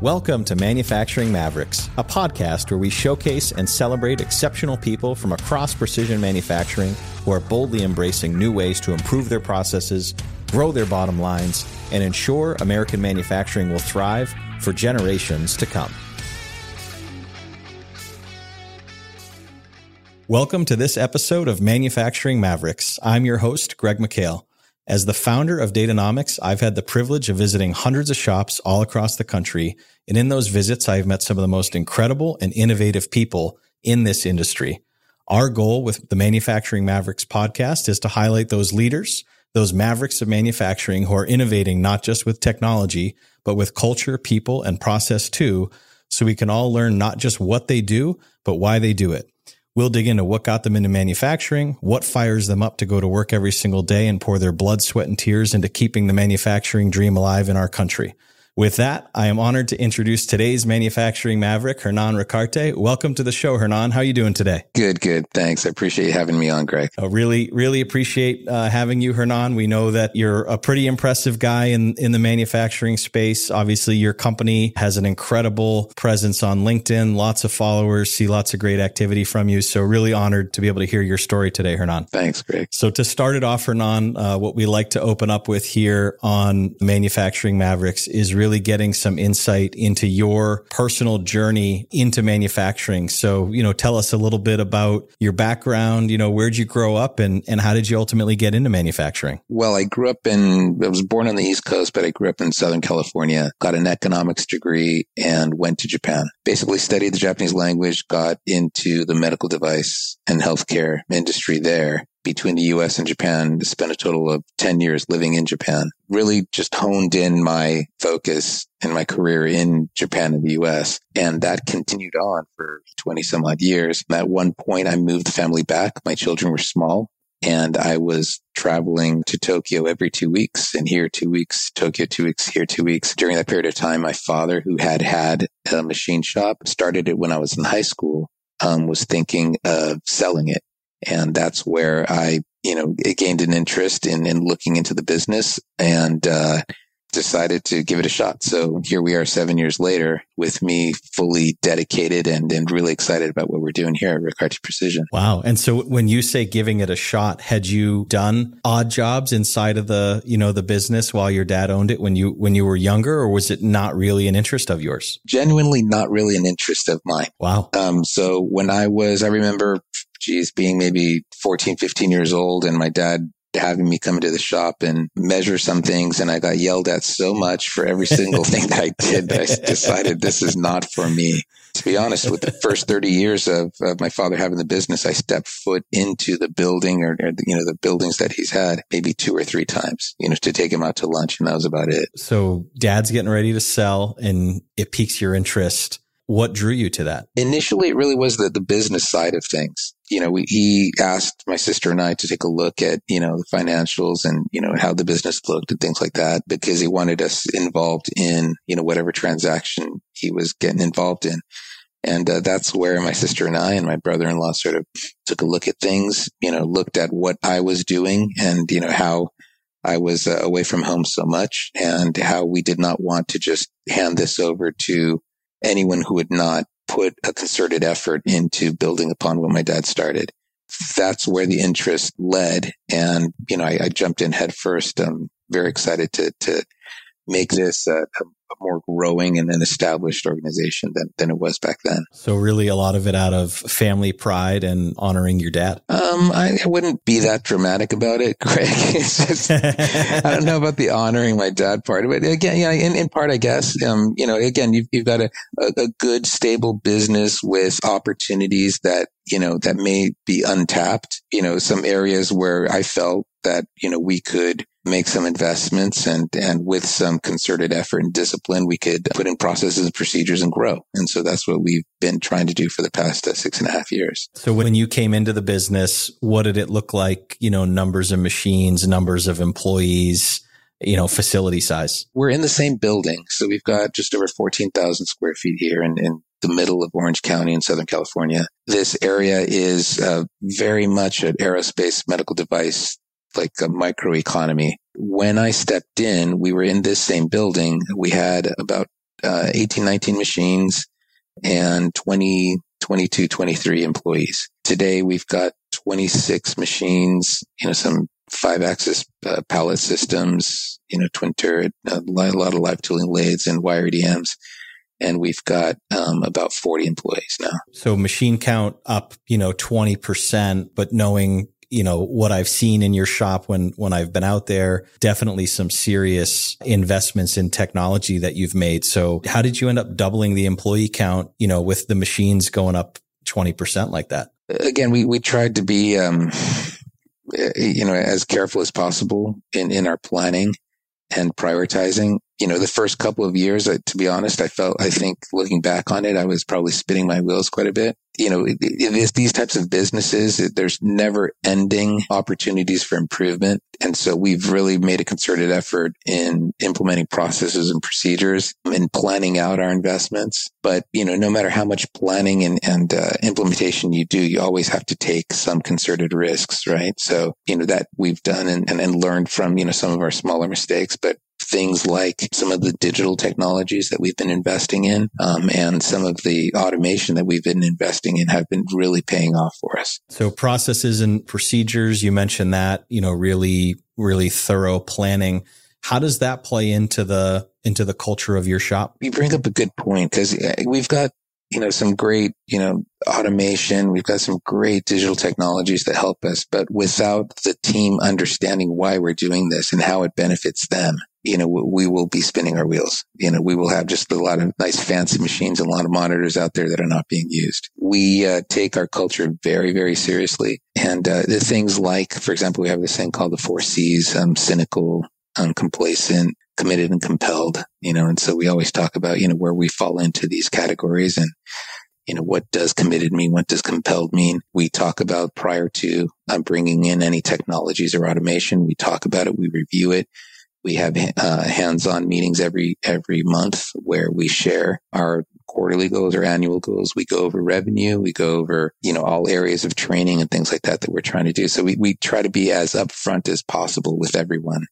Welcome to Manufacturing Mavericks, a podcast where we showcase and celebrate exceptional people from across precision manufacturing who are boldly embracing new ways to improve their processes, grow their bottom lines, and ensure American manufacturing will thrive for generations to come. Welcome to this episode of Manufacturing Mavericks. I'm your host, Greg McHale. As the founder of Datanomix, I've had the privilege of visiting hundreds of shops all across the country. And in those visits, I've met some of the most incredible and innovative people in this industry. Our goal with the Manufacturing Mavericks podcast is to highlight those leaders, those mavericks of manufacturing who are innovating not just with technology, but with culture, people, and process too, so we can all learn not just what they do, but why they do it. We'll dig into what got them into manufacturing, what fires them up to go to work every single day and pour their blood, sweat, and tears into keeping the manufacturing dream alive in our country. With that, I am honored to introduce today's manufacturing maverick, Hernan Ricaurte. Welcome to the show, Hernan. How are you doing today? Good, good. Thanks. I appreciate you having me on, Greg. I really, really appreciate uh, having you, Hernan. We know that you're a pretty impressive guy in, in the manufacturing space. Obviously, your company has an incredible presence on LinkedIn, lots of followers, see lots of great activity from you. So really honored to be able to hear your story today, Hernan. Thanks, Greg. So to start it off, Hernan, uh, what we like to open up with here on Manufacturing Mavericks is really really getting some insight into your personal journey into manufacturing. So, you know, tell us a little bit about your background, you know, where'd you grow up and, and how did you ultimately get into manufacturing? Well, I grew up in, I was born on the East Coast, but I grew up in Southern California, got an economics degree and went to Japan. Basically studied the Japanese language, got into the medical device and healthcare industry there between the US and Japan, spent a total of 10 years living in Japan. Really just honed in my focus and my career in Japan and the US. And that continued on for 20 some odd years. At one point, I moved the family back. My children were small and I was traveling to Tokyo every two weeks and here two weeks, Tokyo two weeks, here two weeks. During that period of time, my father, who had had a machine shop, started it when I was in high school, um, was thinking of selling it. And that's where I, you know, it gained an interest in, in looking into the business and, uh, decided to give it a shot. So here we are seven years later with me fully dedicated and, and really excited about what we're doing here at Ricaurte Precision. Wow. And so when you say giving it a shot, had you done odd jobs inside of the, you know, the business while your dad owned it when you, when you were younger, or was it not really an interest of yours? Genuinely not really an interest of mine. Wow. Um, so when I was, I remember geez, being maybe 14, 15 years old and my dad having me come into the shop and measure some things. And I got yelled at so much for every single thing that I did that I decided this is not for me. To be honest, with the first 30 years of, of my father having the business, I stepped foot into the building or, or, you know, the buildings that he's had maybe two or three times, you know, to take him out to lunch. And that was about it. So dad's getting ready to sell and it piques your interest what drew you to that? Initially, it really was the, the business side of things. You know, we, he asked my sister and I to take a look at, you know, the financials and, you know, how the business looked and things like that because he wanted us involved in, you know, whatever transaction he was getting involved in. And uh, that's where my sister and I and my brother-in-law sort of took a look at things, you know, looked at what I was doing and, you know, how I was uh, away from home so much and how we did not want to just hand this over to anyone who would not put a concerted effort into building upon what my dad started. That's where the interest led. And, you know, I, I jumped in head first. I'm very excited to, to make this a, a more growing and an established organization than, than it was back then. So really a lot of it out of family pride and honoring your dad. Um, I, I wouldn't be that dramatic about it, Greg. It's just, I don't know about the honoring my dad part, but again, yeah, in, in part, I guess, um, you know, again, you've, you've got a, a, a good, stable business with opportunities that, you know, that may be untapped, you know, some areas where I felt that, you know, we could make some investments and, and with some concerted effort and discipline, we could put in processes and procedures and grow. And so that's what we've been trying to do for the past uh, six and a half years. So when you came into the business, what did it look like? You know, numbers of machines, numbers of employees, you know, facility size? We're in the same building. So we've got just over 14,000 square feet here in, in the middle of Orange County in Southern California. This area is uh, very much an aerospace medical device like a microeconomy. When I stepped in, we were in this same building. We had about uh, 18, 19 machines and 20, 22, 23 employees. Today we've got 26 machines, you know, some five axis uh, pallet systems, you know, twin turret, a lot, of live tooling lathes and wire EDMs. And we've got um, about 40 employees now. So machine count up, you know, 20%, but knowing you know, what I've seen in your shop when, when I've been out there, definitely some serious investments in technology that you've made. So how did you end up doubling the employee count, you know, with the machines going up 20% like that? Again, we, we tried to be, um, you know, as careful as possible in, in our planning and prioritizing you know, the first couple of years, to be honest, I felt, I think looking back on it, I was probably spinning my wheels quite a bit. You know, it, it these types of businesses, it, there's never ending opportunities for improvement. And so we've really made a concerted effort in implementing processes and procedures and planning out our investments. But, you know, no matter how much planning and, and uh, implementation you do, you always have to take some concerted risks, right? So, you know, that we've done and, and, and learned from, you know, some of our smaller mistakes, but things like some of the digital technologies that we've been investing in um, and some of the automation that we've been investing in have been really paying off for us. So processes and procedures, you mentioned that, you know, really, really thorough planning. How does that play into the into the culture of your shop? You bring up a good point because uh, we've got you know, some great, you know, automation. We've got some great digital technologies that help us, but without the team understanding why we're doing this and how it benefits them, you know, we will be spinning our wheels. You know, we will have just a lot of nice fancy machines and a lot of monitors out there that are not being used. We uh, take our culture very, very seriously. And uh, the things like, for example, we have this thing called the four C's, um, cynical, um, complacent, committed and compelled, you know, and so we always talk about, you know, where we fall into these categories and, you know, what does committed mean? What does compelled mean? We talk about prior to um, bringing in any technologies or automation. We talk about it. We review it. We have uh, hands-on meetings every every month where we share our quarterly goals or annual goals. We go over revenue. We go over, you know, all areas of training and things like that that we're trying to do. So we, we try to be as upfront as possible with everyone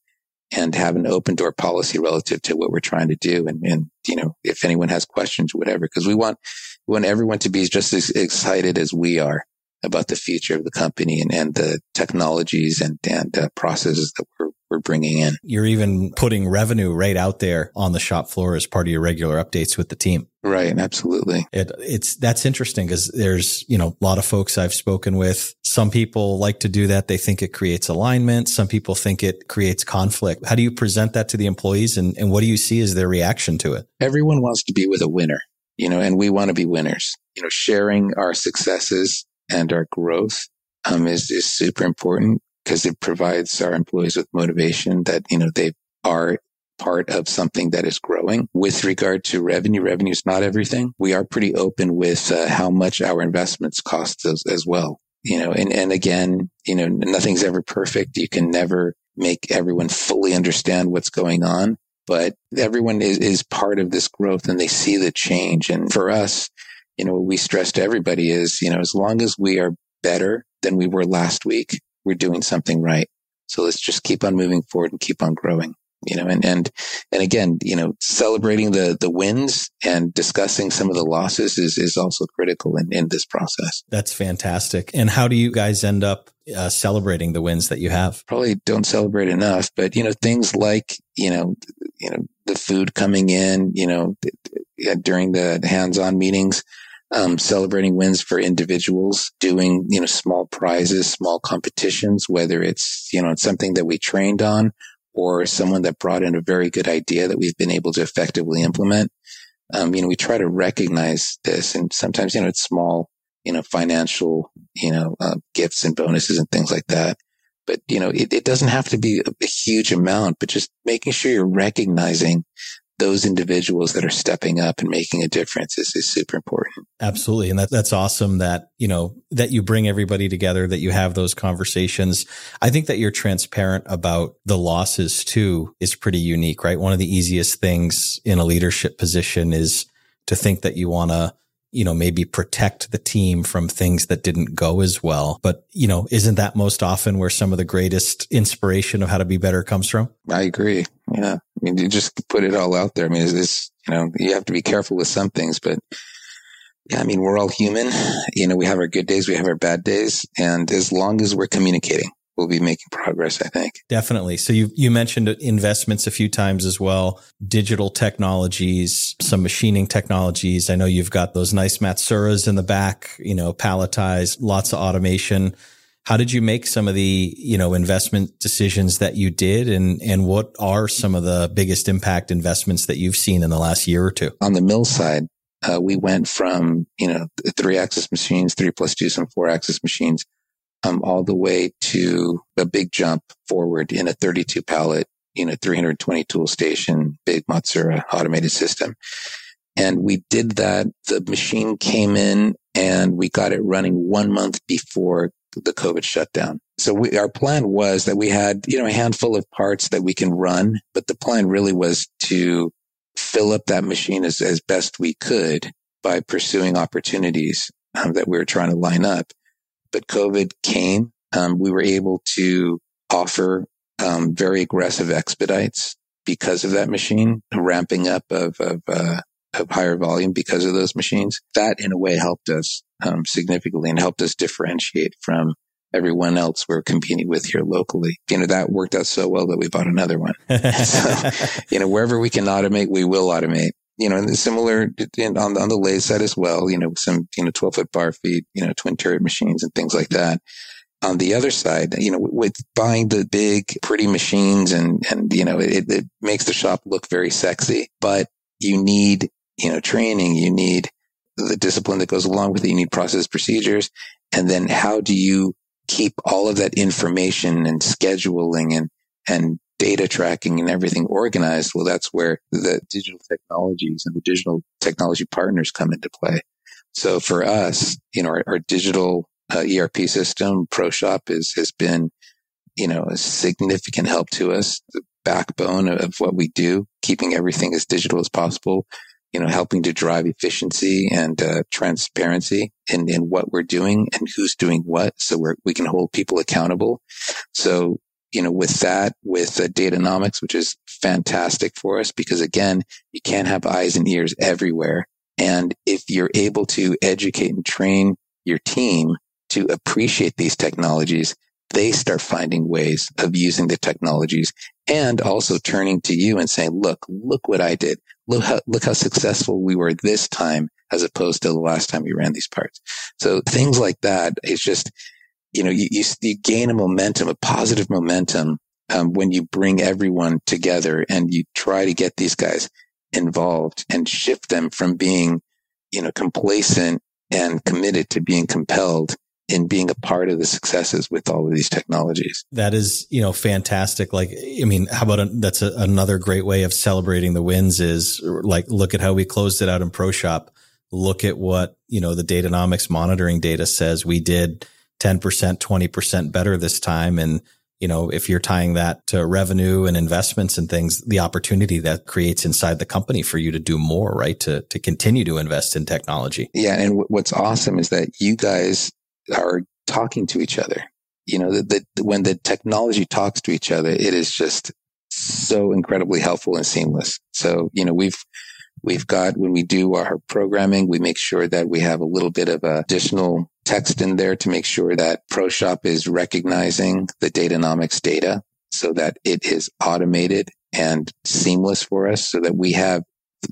and have an open door policy relative to what we're trying to do. And, and you know, if anyone has questions, whatever, because we want, we want everyone to be just as excited as we are about the future of the company and, and the technologies and, and uh, processes that we're, we're bringing in. You're even putting revenue right out there on the shop floor as part of your regular updates with the team. Right. Absolutely. It, it's, that's interesting because there's, you know, a lot of folks I've spoken with. Some people like to do that. They think it creates alignment. Some people think it creates conflict. How do you present that to the employees and, and what do you see as their reaction to it? Everyone wants to be with a winner, you know, and we want to be winners. You know, sharing our successes and our growth um, is, is super important because it provides our employees with motivation that, you know, they are part of something that is growing. With regard to revenue, revenue is not everything. We are pretty open with uh, how much our investments cost as, as well. You know, and, and again, you know, nothing's ever perfect. You can never make everyone fully understand what's going on, but everyone is, is part of this growth and they see the change. And for us, you know, what we stress to everybody is, you know, as long as we are better than we were last week, we're doing something right. So let's just keep on moving forward and keep on growing you know, and, and, and again, you know, celebrating the, the wins and discussing some of the losses is, is also critical in, in this process. That's fantastic. And how do you guys end up uh, celebrating the wins that you have? Probably don't celebrate enough, but you know, things like, you know, you know, the food coming in, you know, during the hands-on meetings, um, celebrating wins for individuals, doing, you know, small prizes, small competitions, whether it's, you know, it's something that we trained on or someone that brought in a very good idea that we've been able to effectively implement. Um, you know, we try to recognize this and sometimes, you know, it's small, you know, financial, you know, uh, gifts and bonuses and things like that. But, you know, it, it doesn't have to be a, a huge amount, but just making sure you're recognizing those individuals that are stepping up and making a difference is, is super important. Absolutely. And that, that's awesome that, you know, that you bring everybody together, that you have those conversations. I think that you're transparent about the losses too is pretty unique, right? One of the easiest things in a leadership position is to think that you want to you know, maybe protect the team from things that didn't go as well. But, you know, isn't that most often where some of the greatest inspiration of how to be better comes from? I agree. Yeah. I mean, you just put it all out there. I mean, it's, you know, you have to be careful with some things, but yeah, I mean, we're all human. You know, we have our good days, we have our bad days. And as long as we're communicating, we'll be making progress, I think. Definitely. So you, you mentioned investments a few times as well, digital technologies, some machining technologies. I know you've got those nice Matsuuras in the back, you know, palletized, lots of automation. How did you make some of the, you know, investment decisions that you did? And, and what are some of the biggest impact investments that you've seen in the last year or two? On the mill side, uh, we went from, you know, three axis machines, three plus two, some four axis machines, um, all the way to a big jump forward in a 32 pallet, you know, 320 tool station, big Matsuura automated system. And we did that. The machine came in and we got it running one month before the COVID shutdown. So we, our plan was that we had, you know, a handful of parts that we can run, but the plan really was to fill up that machine as, as best we could by pursuing opportunities um, that we were trying to line up. But COVID came. Um, we were able to offer um, very aggressive expedites because of that machine, ramping up of, of, uh, of higher volume because of those machines. That in a way helped us um, significantly and helped us differentiate from everyone else we're competing with here locally. You know, that worked out so well that we bought another one. so, you know, wherever we can automate, we will automate. You know, and similar on, on the lathe side as well, you know, some, you know, 12 foot bar feed, you know, twin turret machines and things like that. On the other side, you know, with buying the big, pretty machines and, and, you know, it, it makes the shop look very sexy, but you need, you know, training, you need the discipline that goes along with it. You need process procedures. And then how do you keep all of that information and scheduling and, and data tracking and everything organized? Well, that's where the digital technologies and the digital technology partners come into play. So for us, you know, our, our digital uh, ERP system, ProShop is, has been, you know, a significant help to us, the backbone of what we do, keeping everything as digital as possible you know, helping to drive efficiency and uh, transparency in, in what we're doing and who's doing what. So we we can hold people accountable. So, you know, with that, with uh, Datanomix, which is fantastic for us because again, you can't have eyes and ears everywhere. And if you're able to educate and train your team to appreciate these technologies, they start finding ways of using the technologies and also turning to you and saying, look, look what I did. Look how, look how successful we were this time as opposed to the last time we ran these parts. So things like that, it's just, you know, you, you, you gain a momentum, a positive momentum, um, when you bring everyone together and you try to get these guys involved and shift them from being, you know, complacent and committed to being compelled in being a part of the successes with all of these technologies. That is, you know, fantastic. Like, I mean, how about a, that's a, another great way of celebrating the wins is like, look at how we closed it out in ProShop. Look at what, you know, the Datanomix monitoring data says we did 10%, 20% better this time. And, you know, if you're tying that to revenue and investments and things, the opportunity that creates inside the company for you to do more, right? To, to continue to invest in technology. Yeah. And w- what's awesome is that you guys are talking to each other. You know, that when the technology talks to each other, it is just so incredibly helpful and seamless. So, you know, we've, we've got when we do our programming, we make sure that we have a little bit of additional text in there to make sure that ProShop is recognizing the Datanomix data so that it is automated and seamless for us so that we have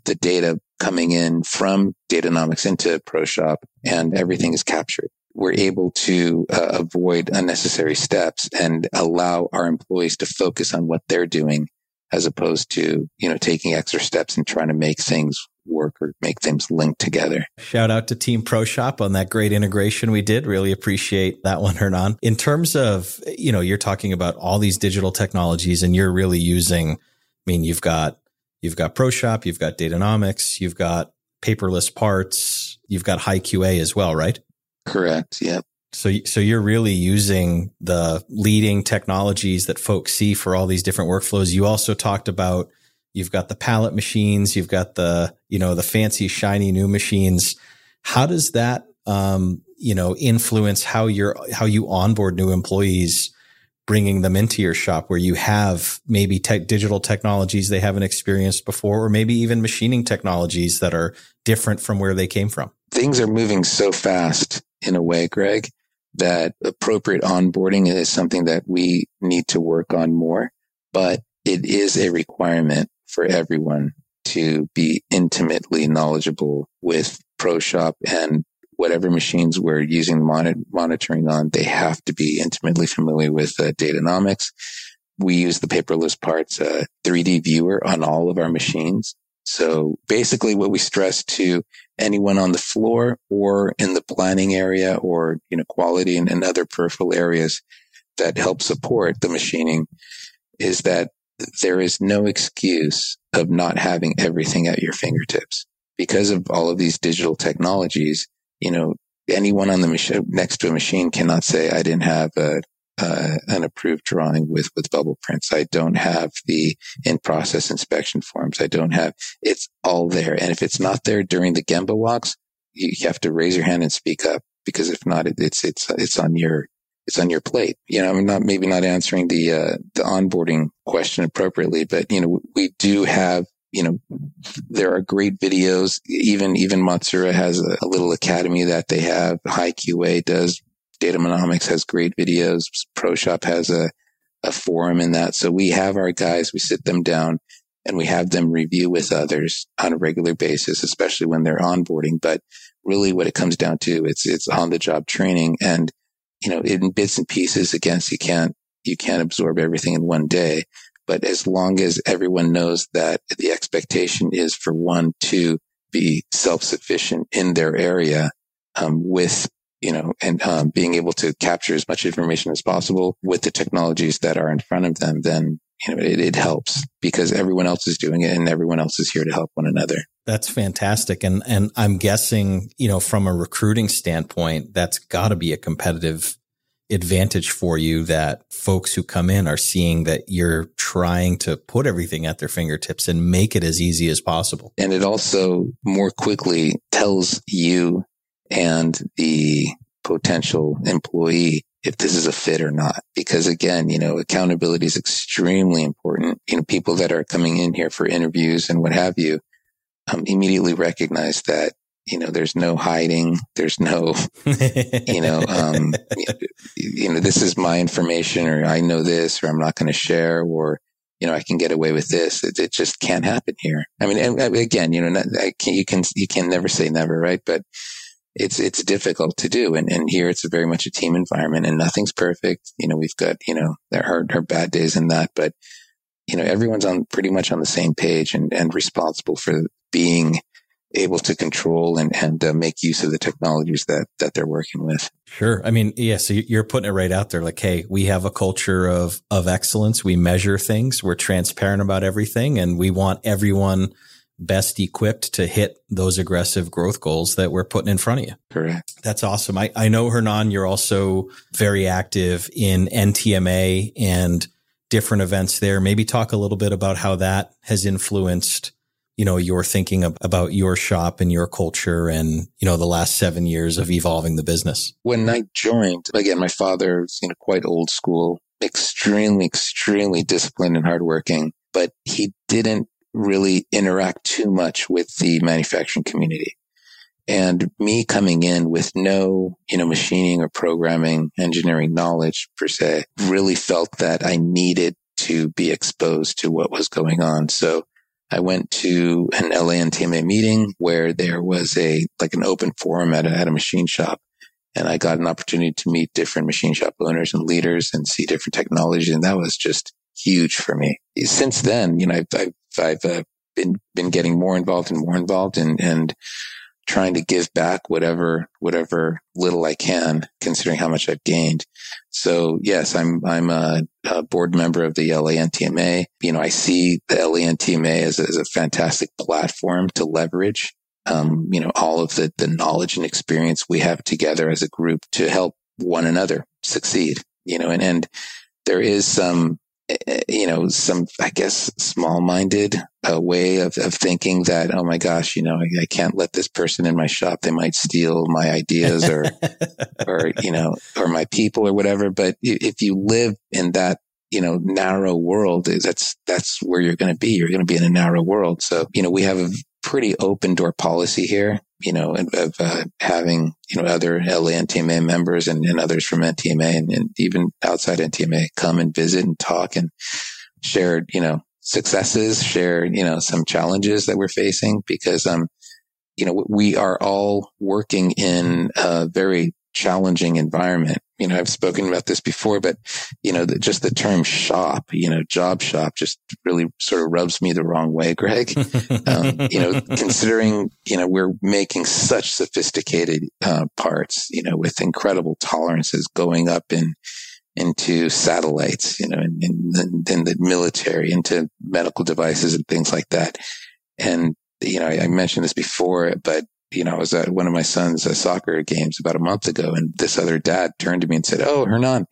the data coming in from Datanomix into ProShop and everything is captured we're able to uh, avoid unnecessary steps and allow our employees to focus on what they're doing as opposed to, you know, taking extra steps and trying to make things work or make things link together. Shout out to Team ProShop on that great integration we did. Really appreciate that one, Hernan. In terms of, you know, you're talking about all these digital technologies and you're really using, I mean, you've got, you've got ProShop, you've got Datanomix, you've got paperless parts, you've got high QA as well, right? Correct. Yep. So, so you're really using the leading technologies that folks see for all these different workflows. You also talked about you've got the pallet machines, you've got the, you know, the fancy shiny new machines. How does that, um, you know, influence how you're, how you onboard new employees, bringing them into your shop where you have maybe te- digital technologies they haven't experienced before, or maybe even machining technologies that are different from where they came from? Things are moving so fast in a way, Greg, that appropriate onboarding is something that we need to work on more, but it is a requirement for everyone to be intimately knowledgeable with ProShop and whatever machines we're using mon- monitoring on, they have to be intimately familiar with uh, Datanomix. We use the paperless parts uh, 3D viewer on all of our machines. So basically what we stress to anyone on the floor or in the planning area or, you know, quality and, and other peripheral areas that help support the machining is that there is no excuse of not having everything at your fingertips because of all of these digital technologies. You know, anyone on the machine next to a machine cannot say, I didn't have a, uh, an approved drawing with, with bubble prints. I don't have the in process inspection forms. I don't have, it's all there. And if it's not there during the Gemba walks, you have to raise your hand and speak up because if not, it, it's, it's, it's on your, it's on your plate. You know, I'm not maybe not answering the uh, the onboarding question appropriately, but you know, we do have you know, there are great videos. Even even Matsuura has a, a little academy that they have. High QA does. Datanomix has great videos. ProShop has a a forum in that. So we have our guys. We sit them down and we have them review with others on a regular basis, especially when they're onboarding. But really, what it comes down to, it's it's on the job training and you know, in bits and pieces. Against you can't, you can't absorb everything in one day. But as long as everyone knows that the expectation is for one to be self-sufficient in their area, um, with, you know, and, um, being able to capture as much information as possible with the technologies that are in front of them, then, you know, it, it helps because everyone else is doing it and everyone else is here to help one another. That's fantastic. And, and I'm guessing, you know, from a recruiting standpoint, that's got to be a competitive advantage for you that folks who come in are seeing that you're trying to put everything at their fingertips and make it as easy as possible. And it also more quickly tells you and the potential employee if this is a fit or not. Because again, you know, accountability is extremely important. You know, people that are coming in here for interviews and what have you, um, immediately recognize that you know, there's no hiding. There's no, you know, um, you know, this is my information or I know this or I'm not going to share or, you know, I can get away with this. It, it just can't happen here. I mean, and again, you know, not, can, you can, you can never say never, right? But it's, it's difficult to do. And, and here it's very much a team environment and nothing's perfect. You know, we've got, you know, there are, are bad days in that, but, you know, everyone's on pretty much on the same page and, and responsible for being able to control and, and uh, make use of the technologies that, that they're working with. Sure. I mean, yeah. So you're putting it right out there. Like, Hey, we have a culture of, of excellence. We measure things. We're transparent about everything and we want everyone best equipped to hit those aggressive growth goals that we're putting in front of you. Correct. That's awesome. I, I know Hernan, you're also very active in NTMA and different events there. Maybe talk a little bit about how that has influenced you know, your thinking about your shop and your culture and, you know, the last seven years of evolving the business? When I joined, again, my father's, you know, quite old school, extremely, extremely disciplined and hardworking, but he didn't really interact too much with the manufacturing community. And me coming in with no, you know, machining or programming engineering knowledge per se, really felt that I needed to be exposed to what was going on. So I went to an LA LANTMA meeting where there was a, like an open forum at a, at a machine shop. And I got an opportunity to meet different machine shop owners and leaders and see different technology. And that was just huge for me. Since then, you know, I've, I've, I've uh, been, been getting more involved and more involved and, and trying to give back whatever, whatever little I can, considering how much I've gained. So yes, I'm, I'm a, a board member of the LANTMA. You know, I see the LANTMA as, as a fantastic platform to leverage, um, you know, all of the, the knowledge and experience we have together as a group to help one another succeed, you know, and, and there is some, you know, some, I guess, small minded uh, way of, of thinking that, oh my gosh, you know, I, I, can't let this person in my shop. They might steal my ideas or, or, you know, or my people or whatever. But if you live in that, you know, narrow world, that's, that's where you're going to be. You're going to be in a narrow world. So, you know, we have a pretty open door policy here, you know, of, uh, having, you know, other LA NTMA members and, and others from NTMA and, and, even outside NTMA come and visit and talk and share, you know, successes, share, you know, some challenges that we're facing because, um, you know, we are all working in a very challenging environment. You know, I've spoken about this before, but you know, the, just the term shop, you know, job shop just really sort of rubs me the wrong way, Greg. um, you know, considering, you know, we're making such sophisticated uh, parts, you know, with incredible tolerances going up in, into satellites, you know, in, in, in the military, into medical devices and things like that. And, you know, I, I mentioned this before, but you know, I was at one of my son's uh, soccer games about a month ago and this other dad turned to me and said, Oh, Hernan,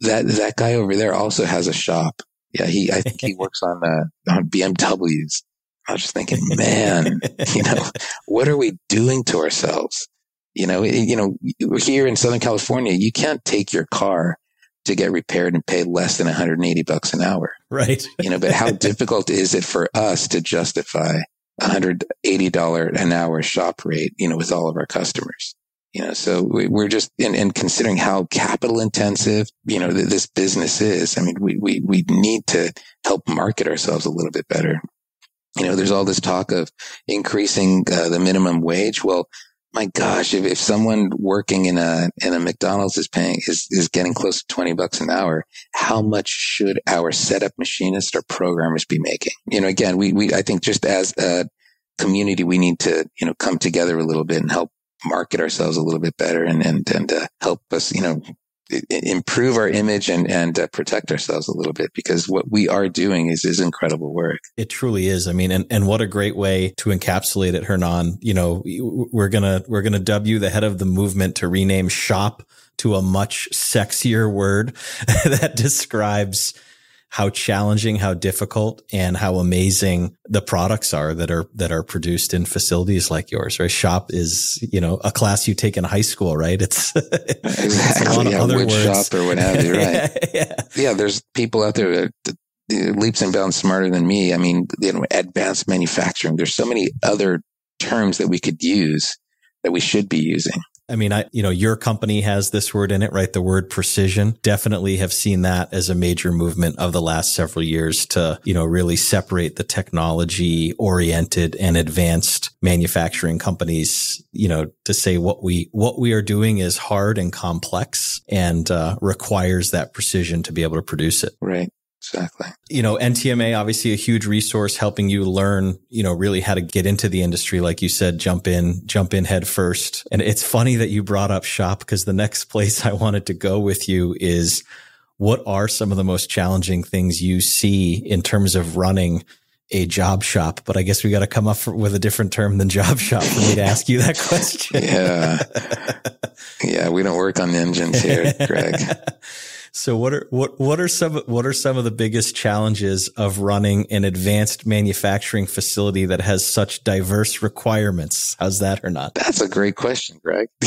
that, that guy over there also has a shop. Yeah. He, I think he works on, uh, on BMWs. I was just thinking, man, you know, what are we doing to ourselves? You know, you know, here in Southern California, you can't take your car to get repaired and pay less than 180 bucks an hour. Right. you know, but how difficult is it for us to justify $180 an hour shop rate, you know, with all of our customers. You know, so we're just, and, and considering how capital intensive, you know, this business is, I mean, we, we, we need to help market ourselves a little bit better. You know, there's all this talk of increasing uh, the minimum wage. Well, my gosh, if, if someone working in a in a McDonald's is paying is is getting close to twenty bucks an hour, how much should our setup machinists or programmers be making? You know, again, we we I think just as a community, we need to you know come together a little bit and help market ourselves a little bit better and and and uh, help us you know improve our image and and uh, protect ourselves a little bit because what we are doing is is incredible work. It truly is. I mean, and and what a great way to encapsulate it, Hernan. You know, we're gonna we're gonna dub you the head of the movement to rename shop to a much sexier word that describes how challenging, how difficult and how amazing the products are that are, that are produced in facilities like yours, right? Shop is, you know, a class you take in high school, right? It's, exactly. it's a lot of yeah, other words. shop or what have you, right? yeah, yeah. yeah, there's people out there that, leaps and bounds smarter than me. I mean, you know, advanced manufacturing. There's so many other terms that we could use that we should be using. I mean, I, you know, your company has this word in it, right? The word precision. Definitely have seen that as a major movement of the last several years to, you know, really separate the technology oriented and advanced manufacturing companies, you know, to say what we, what we are doing is hard and complex and uh, requires that precision to be able to produce it. Right. Exactly. You know, NTMA, obviously a huge resource helping you learn, you know, really how to get into the industry. Like you said, jump in, jump in head first. And it's funny that you brought up shop because the next place I wanted to go with you is what are some of the most challenging things you see in terms of running a job shop? But I guess we got to come up for, with a different term than job shop for me to ask you that question. yeah. Yeah. We don't work on engines here, Greg. So what are what what are some what are some of the biggest challenges of running an advanced manufacturing facility that has such diverse requirements? How's that or not? That's a great question, Greg.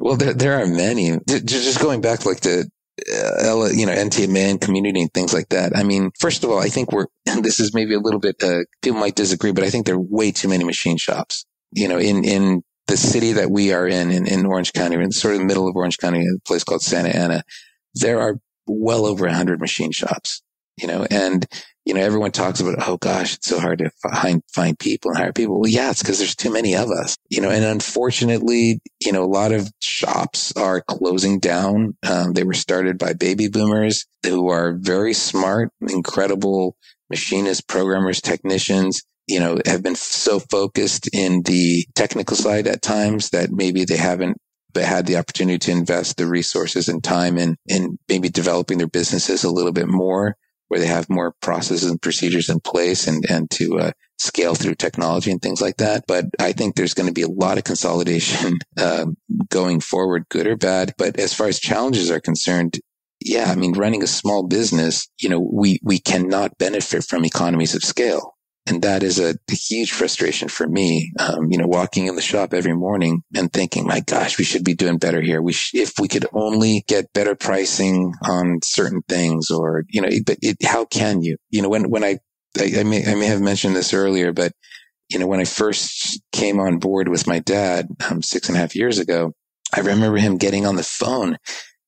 well, there, there are many. Just going back like the uh, you know, NTMA community and things like that. I mean, first of all, I think we're, this is maybe a little bit, uh, people might disagree, but I think there are way too many machine shops. You know, in, in the city that we are in, in, in Orange County, in sort of the middle of Orange County, a place called Santa Ana, there are well over a hundred machine shops, you know, and, you know, everyone talks about, oh gosh, it's so hard to find, find people and hire people. Well, yeah, it's because there's too many of us, you know, and unfortunately, you know, a lot of shops are closing down. Um, they were started by baby boomers who are very smart, incredible machinists, programmers, technicians you know, have been so focused in the technical side at times that maybe they haven't but had the opportunity to invest the resources and time in, in maybe developing their businesses a little bit more where they have more processes and procedures in place and, and to uh, scale through technology and things like that. But I think there's going to be a lot of consolidation uh, going forward, good or bad. But as far as challenges are concerned, yeah, I mean, running a small business, you know, we, we cannot benefit from economies of scale. And that is a, a huge frustration for me. Um, you know, walking in the shop every morning and thinking, my gosh, we should be doing better here. We sh- if we could only get better pricing on certain things or, you know, but it, how can you, you know, when, when I, I, I may, I may have mentioned this earlier, but you know, when I first came on board with my dad um, six and a half years ago, I remember him getting on the phone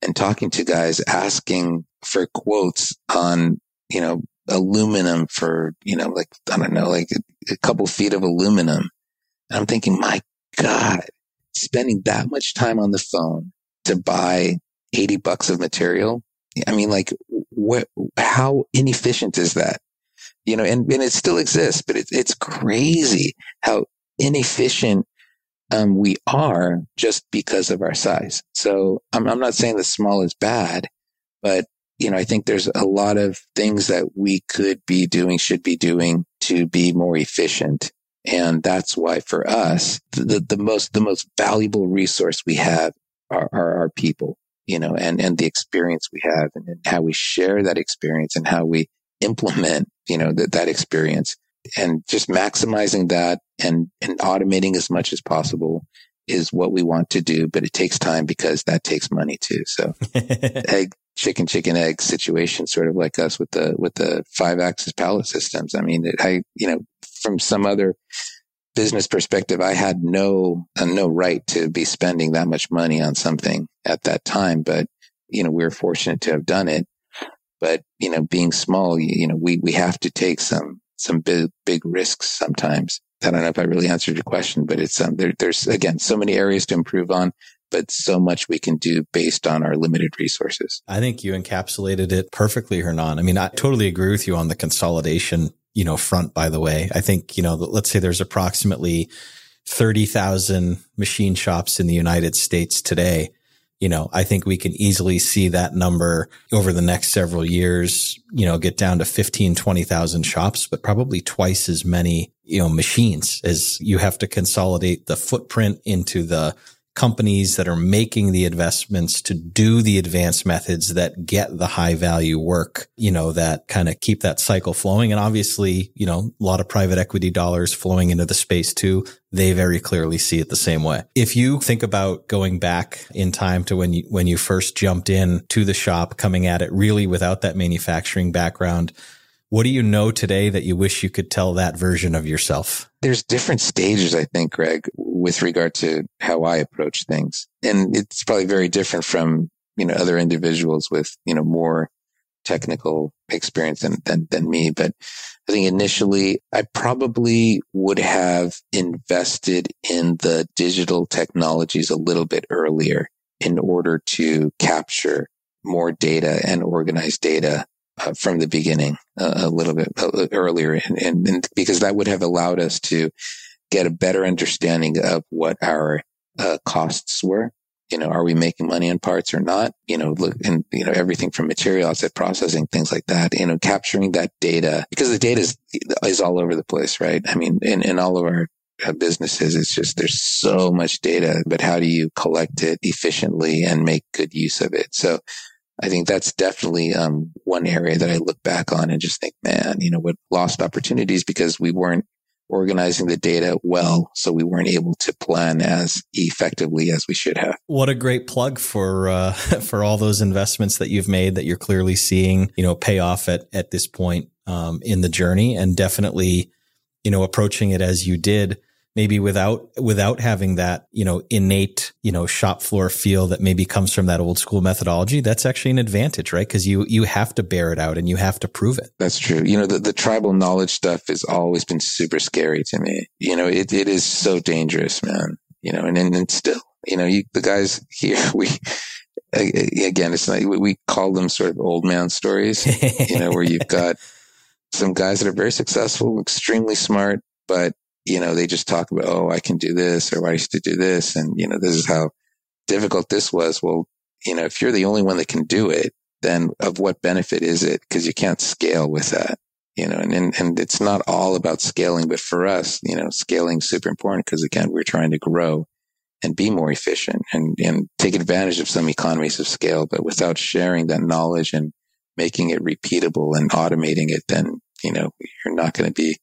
and talking to guys asking for quotes on, you know, aluminum for, you know, like, I don't know, like a, a couple feet of aluminum. And I'm thinking, my God, spending that much time on the phone to buy 80 bucks of material. I mean, like, what, how inefficient is that? You know, and, and it still exists, but it's, it's crazy how inefficient um, we are just because of our size. So I'm, I'm not saying the small is bad, but you know, I think there's a lot of things that we could be doing, should be doing to be more efficient. And that's why for us, the, the most, the most valuable resource we have are, are our people, you know, and, and the experience we have and, and how we share that experience and how we implement, you know, that, that experience and just maximizing that and, and automating as much as possible is what we want to do, but it takes time because that takes money too. So chicken, chicken, egg situation, sort of like us with the, with the five axis pallet systems. I mean, I, you know, from some other business perspective, I had no, uh, no right to be spending that much money on something at that time, but, you know, we are fortunate to have done it. But, you know, being small, you, you know, we, we have to take some, some big, big risks sometimes. I don't know if I really answered your question, but it's, um, there, there's again, so many areas to improve on but so much we can do based on our limited resources. I think you encapsulated it perfectly, Hernan. I mean, I totally agree with you on the consolidation, you know, front, by the way. I think, you know, let's say there's approximately 30,000 machine shops in the United States today. You know, I think we can easily see that number over the next several years, you know, get down to 15, 20,000 shops, but probably twice as many, you know, machines as you have to consolidate the footprint into the companies that are making the investments to do the advanced methods that get the high value work, you know, that kind of keep that cycle flowing. And obviously, you know, a lot of private equity dollars flowing into the space too. They very clearly see it the same way. If you think about going back in time to when you, when you first jumped in to the shop, coming at it really without that manufacturing background, what do you know today that you wish you could tell that version of yourself? There's different stages, I think, Greg, with regard to how I approach things. And it's probably very different from, you know, other individuals with, you know, more technical experience than, than, than me. But I think initially I probably would have invested in the digital technologies a little bit earlier in order to capture more data and organize data uh, from the beginning uh, a little bit uh, earlier, and, and, and, because that would have allowed us to get a better understanding of what our uh, costs were. You know, are we making money on parts or not? You know, look, and you know everything from materials to processing, things like that. You know, capturing that data because the data is is all over the place, right? I mean, in in all of our uh, businesses, it's just there's so much data, but how do you collect it efficiently and make good use of it? So I think that's definitely um, one area that I look back on and just think, man, you know, what lost opportunities because we weren't organizing the data well, so we weren't able to plan as effectively as we should have. What a great plug for uh, for all those investments that you've made that you're clearly seeing, you know, pay off at at this point um, in the journey, and definitely, you know, approaching it as you did maybe without without having that you know innate you know shop floor feel that maybe comes from that old school methodology that's actually an advantage right? Because you you have to bear it out and you have to prove it. That's true. You know the, the tribal knowledge stuff has always been super scary to me. You know it, it is so dangerous man. You know and and, and still you know you, the guys here we again it's like we call them sort of old man stories you know where you've got some guys that are very successful extremely smart but you know, they just talk about, oh, I can do this or I used to do this. And, you know, this is how difficult this was. Well, you know, if you're the only one that can do it, then of what benefit is it? Because you can't scale with that, you know, and, and, and it's not all about scaling, but for us, you know, scaling super important because again, we're trying to grow and be more efficient and, and take advantage of some economies of scale. But without sharing that knowledge and making it repeatable and automating it, then, you know, you're not going to be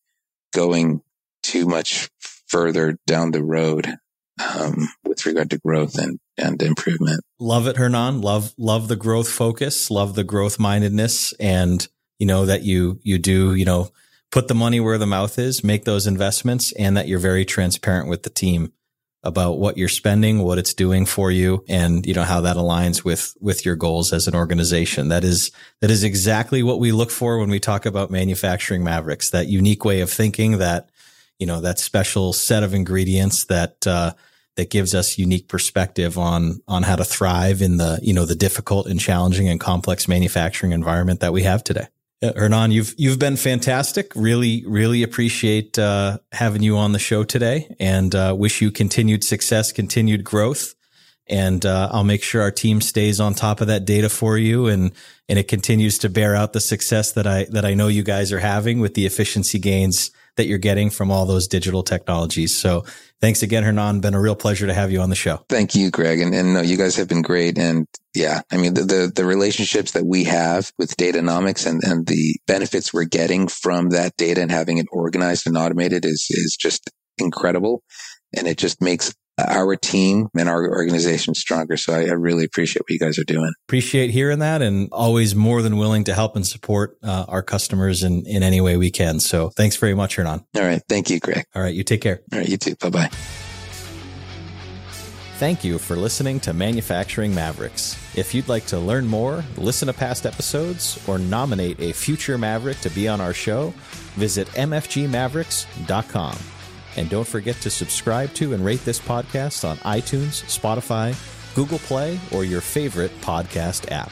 going too much further down the road um, with regard to growth and, and improvement. Love it, Hernan. Love, love the growth focus, love the growth mindedness and, you know, that you, you do, you know, put the money where the mouth is, make those investments and that you're very transparent with the team about what you're spending, what it's doing for you, and you know how that aligns with with your goals as an organization. That is that is exactly what we look for when we talk about manufacturing Mavericks. That unique way of thinking, that you know that special set of ingredients that uh, that gives us unique perspective on on how to thrive in the you know the difficult and challenging and complex manufacturing environment that we have today. Hernan, you've you've been fantastic. Really, really appreciate uh, having you on the show today, and uh, wish you continued success, continued growth. And uh, I'll make sure our team stays on top of that data for you, and and it continues to bear out the success that I that I know you guys are having with the efficiency gains that you're getting from all those digital technologies. So thanks again, Hernan. Been a real pleasure to have you on the show. Thank you, Greg. And, and no, you guys have been great. And yeah, I mean, the, the, the relationships that we have with Datanomix and, and the benefits we're getting from that data and having it organized and automated is, is just incredible. And it just makes our team and our organization stronger. So I, I, really appreciate what you guys are doing. Appreciate hearing that and always more than willing to help and support uh, our customers in, in any way we can. So thanks very much, Hernan. All right. Thank you, Greg. All right. You take care. All right. You too. Bye bye. Thank you for listening to Manufacturing Mavericks. If you'd like to learn more, listen to past episodes, or nominate a future Maverick to be on our show, visit mfgmavericks.com. And don't forget to subscribe to and rate this podcast on iTunes, Spotify, Google Play, or your favorite podcast app.